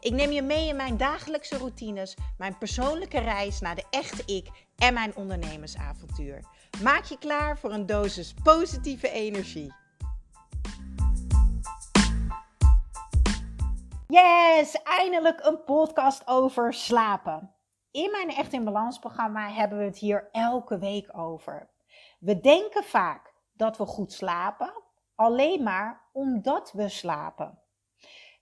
Ik neem je mee in mijn dagelijkse routines, mijn persoonlijke reis naar de echte ik en mijn ondernemersavontuur. Maak je klaar voor een dosis positieve energie. Yes, eindelijk een podcast over slapen. In mijn Echt in Balans programma hebben we het hier elke week over. We denken vaak dat we goed slapen, alleen maar omdat we slapen.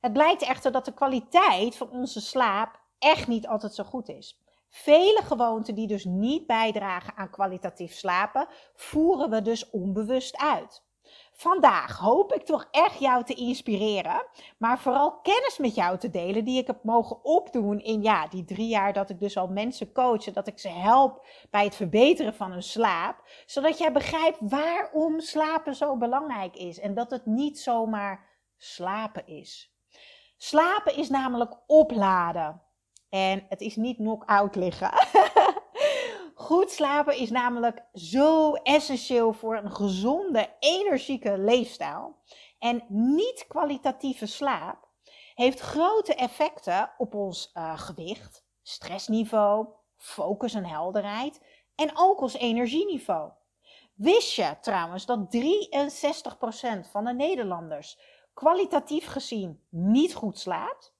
Het blijkt echter dat de kwaliteit van onze slaap echt niet altijd zo goed is. Vele gewoonten die dus niet bijdragen aan kwalitatief slapen, voeren we dus onbewust uit. Vandaag hoop ik toch echt jou te inspireren, maar vooral kennis met jou te delen die ik heb mogen opdoen in ja, die drie jaar dat ik dus al mensen coach en dat ik ze help bij het verbeteren van hun slaap, zodat jij begrijpt waarom slapen zo belangrijk is en dat het niet zomaar slapen is. Slapen is namelijk opladen. En het is niet knock-out liggen. Goed slapen is namelijk zo essentieel voor een gezonde, energieke leefstijl. En niet-kwalitatieve slaap heeft grote effecten op ons uh, gewicht, stressniveau, focus en helderheid en ook ons energieniveau. Wist je trouwens dat 63% van de Nederlanders kwalitatief gezien niet goed slaapt.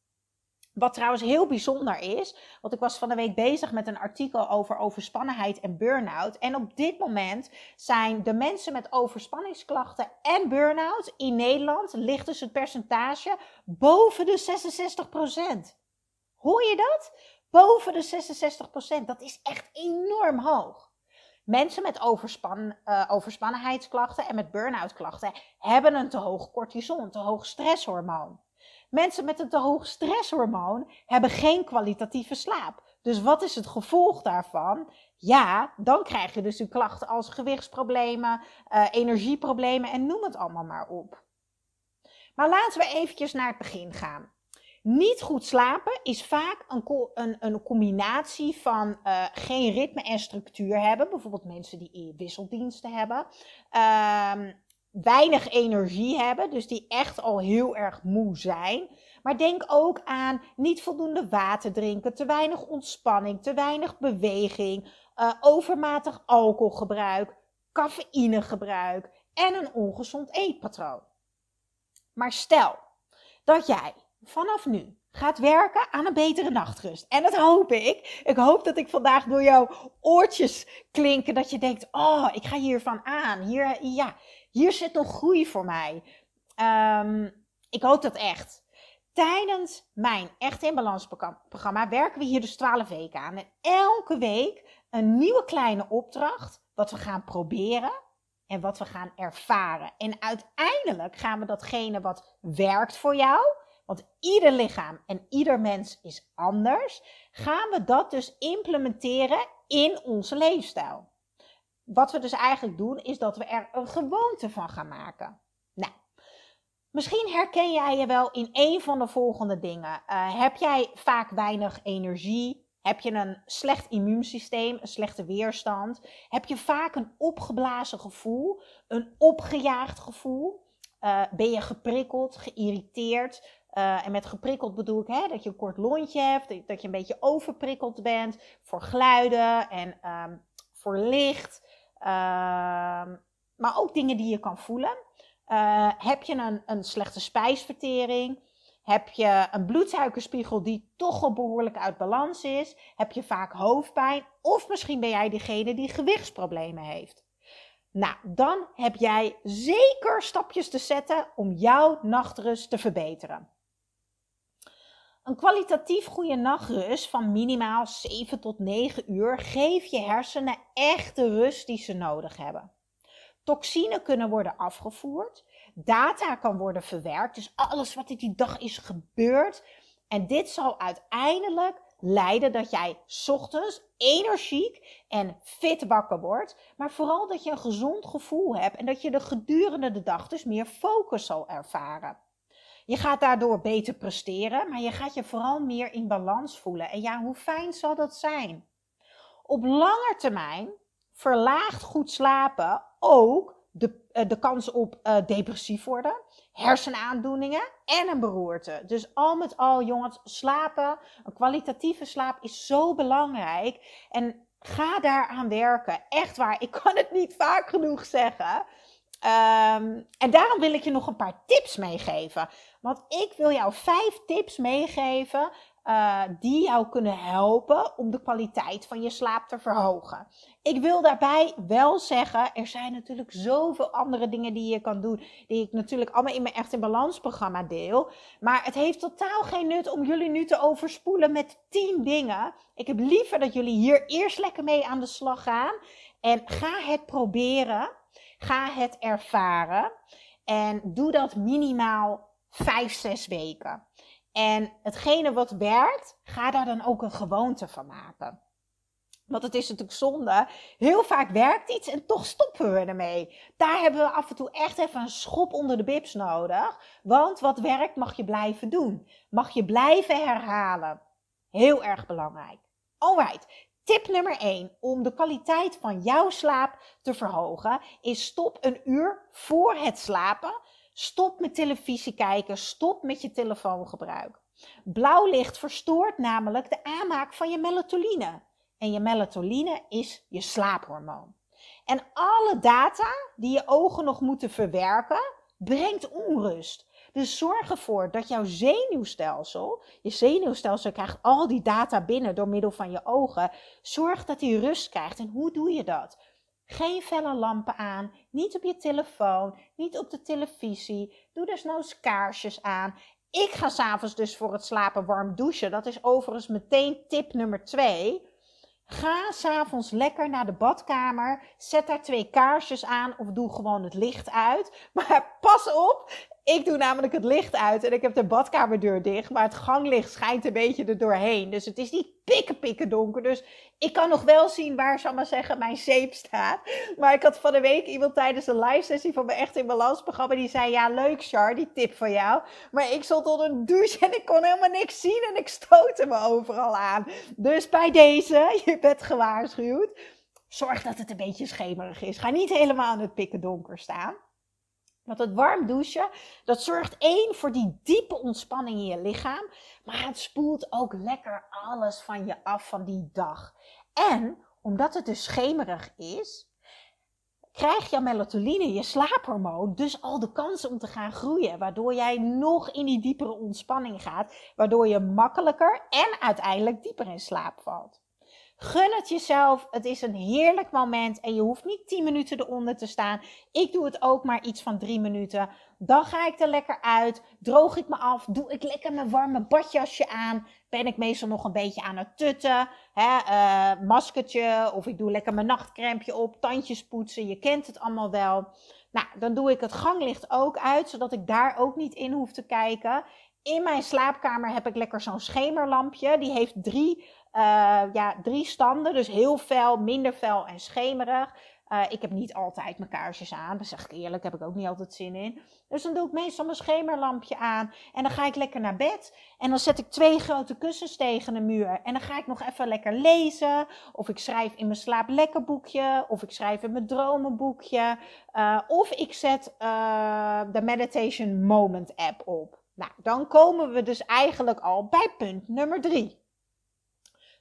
Wat trouwens heel bijzonder is, want ik was van de week bezig met een artikel over overspannenheid en burn-out. En op dit moment zijn de mensen met overspanningsklachten en burn-out in Nederland, ligt dus het percentage boven de 66%. Hoor je dat? Boven de 66%. Dat is echt enorm hoog. Mensen met overspan, uh, overspannenheidsklachten en met burn-out klachten hebben een te hoog cortison, te hoog stresshormoon. Mensen met een te hoog stresshormoon hebben geen kwalitatieve slaap. Dus wat is het gevolg daarvan? Ja, dan krijg je dus de klachten als gewichtsproblemen, uh, energieproblemen en noem het allemaal maar op. Maar laten we eventjes naar het begin gaan. Niet goed slapen is vaak een, een, een combinatie van uh, geen ritme en structuur hebben. Bijvoorbeeld mensen die wisseldiensten hebben. Uh, weinig energie hebben, dus die echt al heel erg moe zijn. Maar denk ook aan niet voldoende water drinken, te weinig ontspanning, te weinig beweging, uh, overmatig alcoholgebruik, cafeïnegebruik en een ongezond eetpatroon. Maar stel dat jij vanaf nu gaat werken aan een betere nachtrust. En dat hoop ik. Ik hoop dat ik vandaag door jouw oortjes klinken dat je denkt: "Oh, ik ga hiervan aan. Hier ja, hier zit nog groei voor mij." Um, ik hoop dat echt. Tijdens mijn Echt in Balans programma werken we hier dus 12 weken aan. En elke week een nieuwe kleine opdracht wat we gaan proberen en wat we gaan ervaren. En uiteindelijk gaan we datgene wat werkt voor jou, want ieder lichaam en ieder mens is anders. Gaan we dat dus implementeren in onze leefstijl? Wat we dus eigenlijk doen, is dat we er een gewoonte van gaan maken. Nou, misschien herken jij je wel in een van de volgende dingen. Uh, heb jij vaak weinig energie? Heb je een slecht immuunsysteem, een slechte weerstand? Heb je vaak een opgeblazen gevoel, een opgejaagd gevoel? Uh, ben je geprikkeld, geïrriteerd? Uh, en met geprikkeld bedoel ik hè, dat je een kort lontje hebt, dat je een beetje overprikkeld bent voor geluiden en um, voor licht. Uh, maar ook dingen die je kan voelen. Uh, heb je een, een slechte spijsvertering? Heb je een bloedsuikerspiegel die toch al behoorlijk uit balans is? Heb je vaak hoofdpijn? Of misschien ben jij degene die gewichtsproblemen heeft. Nou, dan heb jij zeker stapjes te zetten om jouw nachtrust te verbeteren. Een kwalitatief goede nachtrust van minimaal 7 tot 9 uur geeft je hersenen echt de rust die ze nodig hebben. Toxine kunnen worden afgevoerd, data kan worden verwerkt, dus alles wat in die dag is gebeurd. En dit zal uiteindelijk leiden dat jij ochtends energiek en fit wakker wordt, maar vooral dat je een gezond gevoel hebt en dat je de gedurende de dag dus meer focus zal ervaren. Je gaat daardoor beter presteren, maar je gaat je vooral meer in balans voelen. En ja, hoe fijn zal dat zijn? Op lange termijn verlaagt goed slapen ook de, eh, de kans op uh, depressief worden, hersenaandoeningen en een beroerte. Dus al met al, jongens, slapen, een kwalitatieve slaap is zo belangrijk. En ga daaraan werken. Echt waar, ik kan het niet vaak genoeg zeggen. Um, en daarom wil ik je nog een paar tips meegeven. Want ik wil jou vijf tips meegeven uh, die jou kunnen helpen om de kwaliteit van je slaap te verhogen. Ik wil daarbij wel zeggen, er zijn natuurlijk zoveel andere dingen die je kan doen, die ik natuurlijk allemaal in mijn Echt in Balans programma deel. Maar het heeft totaal geen nut om jullie nu te overspoelen met 10 dingen. Ik heb liever dat jullie hier eerst lekker mee aan de slag gaan. En ga het proberen. Ga het ervaren. En doe dat minimaal 5, 6 weken. En hetgene wat werkt, ga daar dan ook een gewoonte van maken. Want het is natuurlijk zonde. Heel vaak werkt iets en toch stoppen we ermee. Daar hebben we af en toe echt even een schop onder de bibs nodig. Want wat werkt mag je blijven doen. Mag je blijven herhalen. Heel erg belangrijk. Alright, tip nummer 1 om de kwaliteit van jouw slaap te verhogen is stop een uur voor het slapen Stop met televisie kijken, stop met je telefoongebruik. Blauw licht verstoort namelijk de aanmaak van je melatonine. En je melatonine is je slaaphormoon. En alle data die je ogen nog moeten verwerken, brengt onrust. Dus zorg ervoor dat jouw zenuwstelsel, je zenuwstelsel krijgt al die data binnen door middel van je ogen. Zorg dat hij rust krijgt. En hoe doe je dat? Geen felle lampen aan, niet op je telefoon, niet op de televisie. Doe dus nou kaarsjes aan. Ik ga s'avonds dus voor het slapen warm douchen. Dat is overigens meteen tip nummer 2. Ga s'avonds lekker naar de badkamer. Zet daar twee kaarsjes aan of doe gewoon het licht uit. Maar pas op, ik doe namelijk het licht uit en ik heb de badkamerdeur dicht, maar het ganglicht schijnt een beetje er doorheen. Dus het is niet pikken pikken donker. Dus ik kan nog wel zien waar, zal maar zeggen, mijn zeep staat. Maar ik had van de week iemand tijdens een live sessie van mijn Echt in Balans programma, die zei, ja leuk Char, die tip van jou. Maar ik stond onder een douche en ik kon helemaal niks zien en ik stootte me overal aan. Dus bij deze, je bent gewaarschuwd. Zorg dat het een beetje schemerig is. Ga niet helemaal in het pikken donker staan. Want het warm douchen, dat zorgt één voor die diepe ontspanning in je lichaam. Maar het spoelt ook lekker alles van je af van die dag. En omdat het dus schemerig is, krijg je melatonine, je slaaphormoon, dus al de kans om te gaan groeien. Waardoor jij nog in die diepere ontspanning gaat. Waardoor je makkelijker en uiteindelijk dieper in slaap valt. Gun het jezelf. Het is een heerlijk moment en je hoeft niet 10 minuten eronder te staan. Ik doe het ook maar iets van 3 minuten. Dan ga ik er lekker uit. Droog ik me af. Doe ik lekker mijn warme badjasje aan. Ben ik meestal nog een beetje aan het tutten. Hè, uh, maskertje. Of ik doe lekker mijn nachtcrempje op. Tandjes poetsen. Je kent het allemaal wel. Nou, dan doe ik het ganglicht ook uit. Zodat ik daar ook niet in hoef te kijken. In mijn slaapkamer heb ik lekker zo'n schemerlampje. Die heeft drie uh, ja, drie standen, dus heel fel, minder fel en schemerig. Uh, ik heb niet altijd mijn kaarsjes aan, dat zeg ik eerlijk, heb ik ook niet altijd zin in. Dus dan doe ik meestal mijn schemerlampje aan en dan ga ik lekker naar bed. En dan zet ik twee grote kussens tegen de muur en dan ga ik nog even lekker lezen. Of ik schrijf in mijn slaap lekker boekje, of ik schrijf in mijn dromenboekje. Uh, of ik zet de Meditation Moment app op. Nou, dan komen we dus eigenlijk al bij punt nummer drie.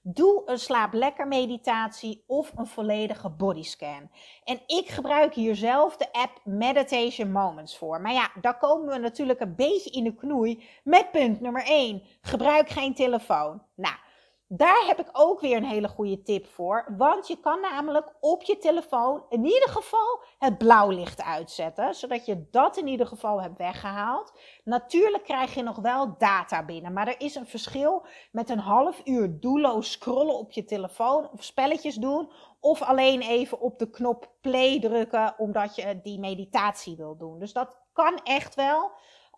Doe een slaap lekker meditatie of een volledige bodyscan. En ik gebruik hier zelf de app Meditation Moments voor. Maar ja, daar komen we natuurlijk een beetje in de knoei met punt nummer 1. Gebruik geen telefoon. Nou, daar heb ik ook weer een hele goede tip voor. Want je kan namelijk op je telefoon in ieder geval het blauwlicht uitzetten. Zodat je dat in ieder geval hebt weggehaald. Natuurlijk krijg je nog wel data binnen. Maar er is een verschil met een half uur doelloos scrollen op je telefoon. Of spelletjes doen. Of alleen even op de knop play drukken omdat je die meditatie wil doen. Dus dat kan echt wel.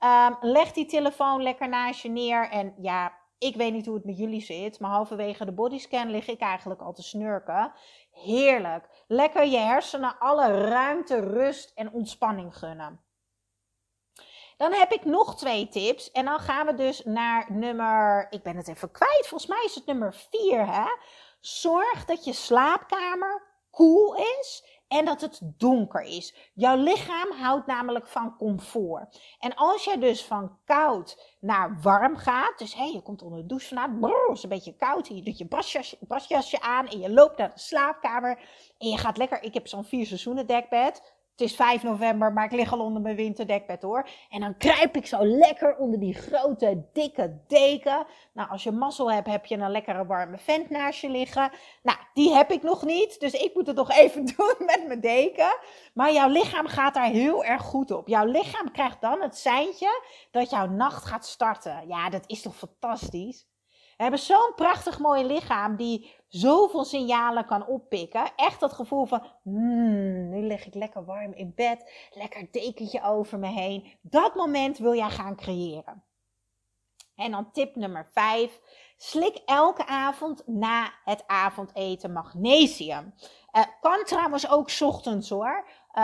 Um, leg die telefoon lekker naast je neer. En ja, ik weet niet hoe het met jullie zit, maar halverwege de bodyscan lig ik eigenlijk al te snurken. Heerlijk. Lekker je hersenen alle ruimte, rust en ontspanning gunnen. Dan heb ik nog twee tips. En dan gaan we dus naar nummer. Ik ben het even kwijt. Volgens mij is het nummer 4. Hè? Zorg dat je slaapkamer koel is en dat het donker is. Jouw lichaam houdt namelijk van comfort. En als jij dus van koud naar warm gaat, dus hey, je komt onder de douche vandaan, is een beetje koud, je doet je brasjasje, brasjasje aan en je loopt naar de slaapkamer en je gaat lekker, ik heb zo'n vier seizoenen dekbed, het is 5 november, maar ik lig al onder mijn winterdekbed hoor. En dan kruip ik zo lekker onder die grote, dikke deken. Nou, als je mazzel hebt, heb je een lekkere warme vent naast je liggen. Nou, die heb ik nog niet, dus ik moet het nog even doen met mijn deken. Maar jouw lichaam gaat daar heel erg goed op. Jouw lichaam krijgt dan het seintje dat jouw nacht gaat starten. Ja, dat is toch fantastisch? Hebben zo'n prachtig mooi lichaam die zoveel signalen kan oppikken. Echt dat gevoel van, hmm, nu lig ik lekker warm in bed, lekker dekentje over me heen. Dat moment wil jij gaan creëren. En dan tip nummer 5. Slik elke avond na het avondeten magnesium. Uh, kan trouwens ook ochtends hoor. Uh,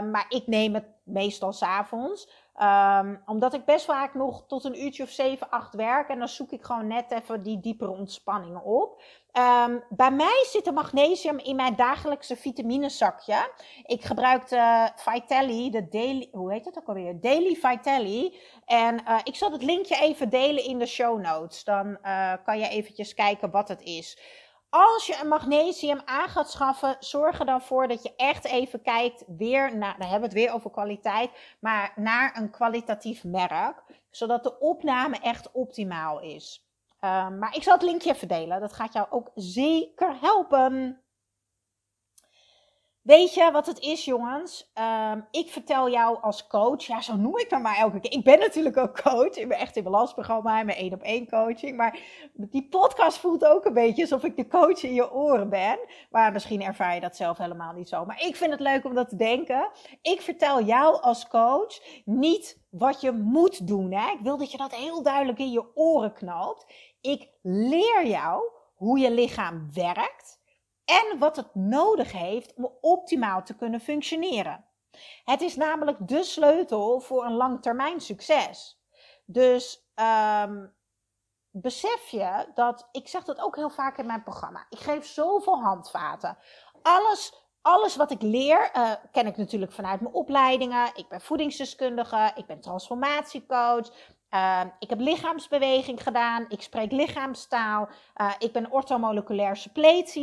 maar ik neem het meestal s avonds. Um, omdat ik best vaak nog tot een uurtje of 7, 8 werk. En dan zoek ik gewoon net even die diepere ontspanningen op. Um, bij mij zit er magnesium in mijn dagelijkse vitaminesakje. Ik gebruik de Vitelli, de Daily, hoe heet het ook alweer? Daily Vitelli. En uh, ik zal het linkje even delen in de show notes. Dan uh, kan je eventjes kijken wat het is. Als je een magnesium aan gaat schaffen, zorg er dan voor dat je echt even kijkt weer naar, dan hebben we het weer over kwaliteit, maar naar een kwalitatief merk, zodat de opname echt optimaal is. Um, maar ik zal het linkje even delen, dat gaat jou ook zeker helpen. Weet je wat het is, jongens? Um, ik vertel jou als coach, ja, zo noem ik me maar elke keer. Ik ben natuurlijk ook coach. Ik ben echt in balansprogramma en mijn één op één coaching. Maar die podcast voelt ook een beetje alsof ik de coach in je oren ben. Maar misschien ervaar je dat zelf helemaal niet zo. Maar ik vind het leuk om dat te denken. Ik vertel jou als coach niet wat je moet doen. Hè? Ik wil dat je dat heel duidelijk in je oren knalt. Ik leer jou hoe je lichaam werkt en wat het nodig heeft om optimaal te kunnen functioneren. Het is namelijk de sleutel voor een langtermijn succes. Dus um, besef je dat, ik zeg dat ook heel vaak in mijn programma, ik geef zoveel handvaten. Alles alles wat ik leer, uh, ken ik natuurlijk vanuit mijn opleidingen. Ik ben voedingsdeskundige, ik ben transformatiecoach, uh, ik heb lichaamsbeweging gedaan, ik spreek lichaamstaal, uh, ik ben orthomoleculair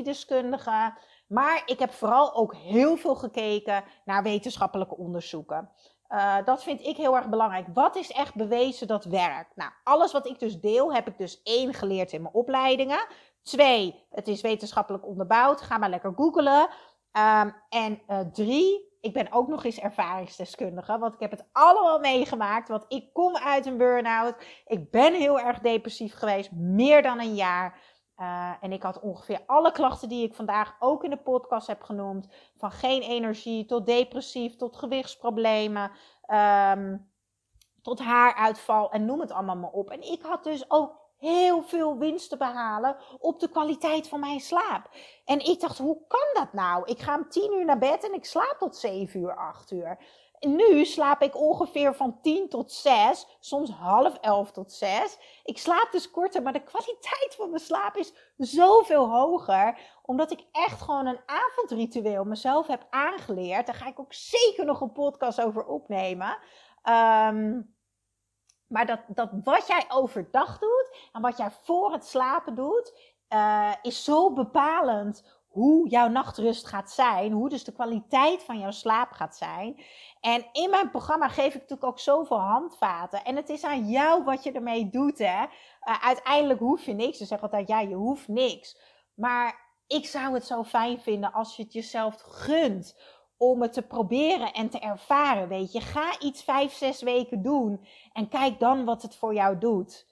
deskundige. Maar ik heb vooral ook heel veel gekeken naar wetenschappelijke onderzoeken. Uh, dat vind ik heel erg belangrijk. Wat is echt bewezen dat werkt? Nou, alles wat ik dus deel, heb ik dus één geleerd in mijn opleidingen. Twee, het is wetenschappelijk onderbouwd. Ga maar lekker googlen. Um, en uh, drie, ik ben ook nog eens ervaringsdeskundige, want ik heb het allemaal meegemaakt. Want ik kom uit een burn-out. Ik ben heel erg depressief geweest, meer dan een jaar. Uh, en ik had ongeveer alle klachten die ik vandaag ook in de podcast heb genoemd. Van geen energie tot depressief, tot gewichtsproblemen, um, tot haaruitval en noem het allemaal maar op. En ik had dus ook heel veel winst te behalen op de kwaliteit van mijn slaap. En ik dacht, hoe kan dat nou? Ik ga om tien uur naar bed en ik slaap tot zeven uur, acht uur. Nu slaap ik ongeveer van 10 tot 6, soms half elf tot 6. Ik slaap dus korter, maar de kwaliteit van mijn slaap is zoveel hoger. Omdat ik echt gewoon een avondritueel mezelf heb aangeleerd. Daar ga ik ook zeker nog een podcast over opnemen. Um, maar dat, dat wat jij overdag doet en wat jij voor het slapen doet, uh, is zo bepalend hoe jouw nachtrust gaat zijn, hoe dus de kwaliteit van jouw slaap gaat zijn. En in mijn programma geef ik natuurlijk ook zoveel handvaten. En het is aan jou wat je ermee doet. Hè? Uh, uiteindelijk hoef je niks. Ze zeggen altijd, ja, je hoeft niks. Maar ik zou het zo fijn vinden als je het jezelf gunt om het te proberen en te ervaren. Weet je, ga iets vijf, zes weken doen en kijk dan wat het voor jou doet.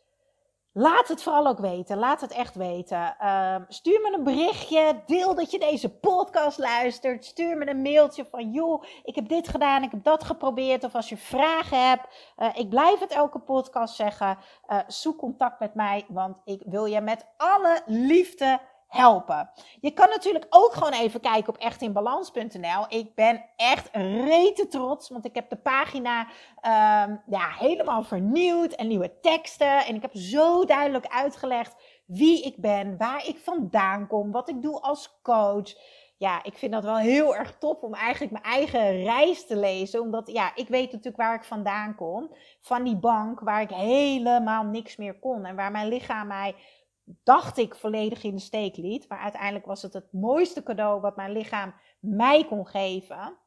Laat het vooral ook weten. Laat het echt weten. Ehm, stuur me een berichtje. Deel dat je deze podcast luistert. Stuur me een mailtje van: joh, ik heb dit gedaan, ik heb dat geprobeerd. Of als je vragen hebt. Uh, ik blijf het elke podcast zeggen. Uh, zoek contact met mij, want ik wil je met alle liefde helpen. Je kan natuurlijk ook gewoon even kijken op echtinbalans.nl. Ik ben echt rete trots, want ik heb de pagina um, ja, helemaal vernieuwd en nieuwe teksten. En ik heb zo duidelijk uitgelegd wie ik ben, waar ik vandaan kom, wat ik doe als coach. Ja, ik vind dat wel heel erg tof om eigenlijk mijn eigen reis te lezen. Omdat ja, ik weet natuurlijk waar ik vandaan kom. Van die bank waar ik helemaal niks meer kon. En waar mijn lichaam mij dacht ik volledig in de steek liet. Maar uiteindelijk was het het mooiste cadeau wat mijn lichaam mij kon geven.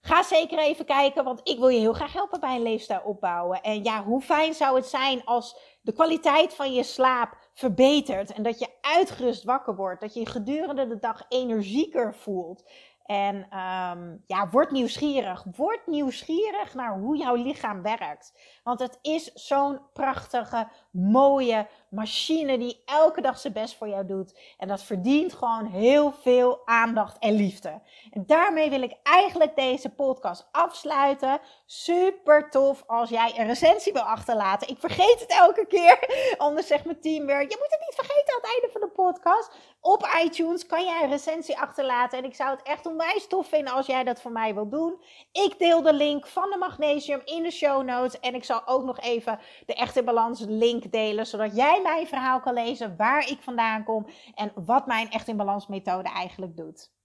Ga zeker even kijken, want ik wil je heel graag helpen bij een leefstijl opbouwen. En ja, hoe fijn zou het zijn als de kwaliteit van je slaap verbetert en dat je uitgerust wakker wordt, dat je je gedurende de dag energieker voelt. En um, ja, word nieuwsgierig. Word nieuwsgierig naar hoe jouw lichaam werkt. Want het is zo'n prachtige, mooie machine die elke dag zijn best voor jou doet. En dat verdient gewoon heel veel aandacht en liefde. En daarmee wil ik eigenlijk deze podcast afsluiten. Super tof als jij een recensie wil achterlaten. Ik vergeet het elke keer. Anders zegt mijn teamwerk, je moet het niet vergeten aan het einde van de podcast. Op iTunes kan jij een recensie achterlaten. En ik zou het echt onwijs tof vinden als jij dat voor mij wilt doen. Ik deel de link van de magnesium in de show notes. En ik ook nog even de echte balans link delen. Zodat jij mijn verhaal kan lezen. Waar ik vandaan kom. En wat mijn echt in balans methode eigenlijk doet.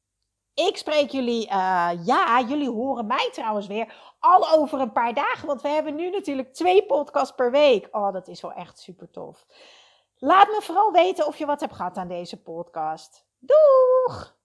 Ik spreek jullie, uh, ja, jullie horen mij trouwens weer al over een paar dagen. Want we hebben nu natuurlijk twee podcasts per week. Oh, dat is wel echt super tof. Laat me vooral weten of je wat hebt gehad aan deze podcast. Doeg!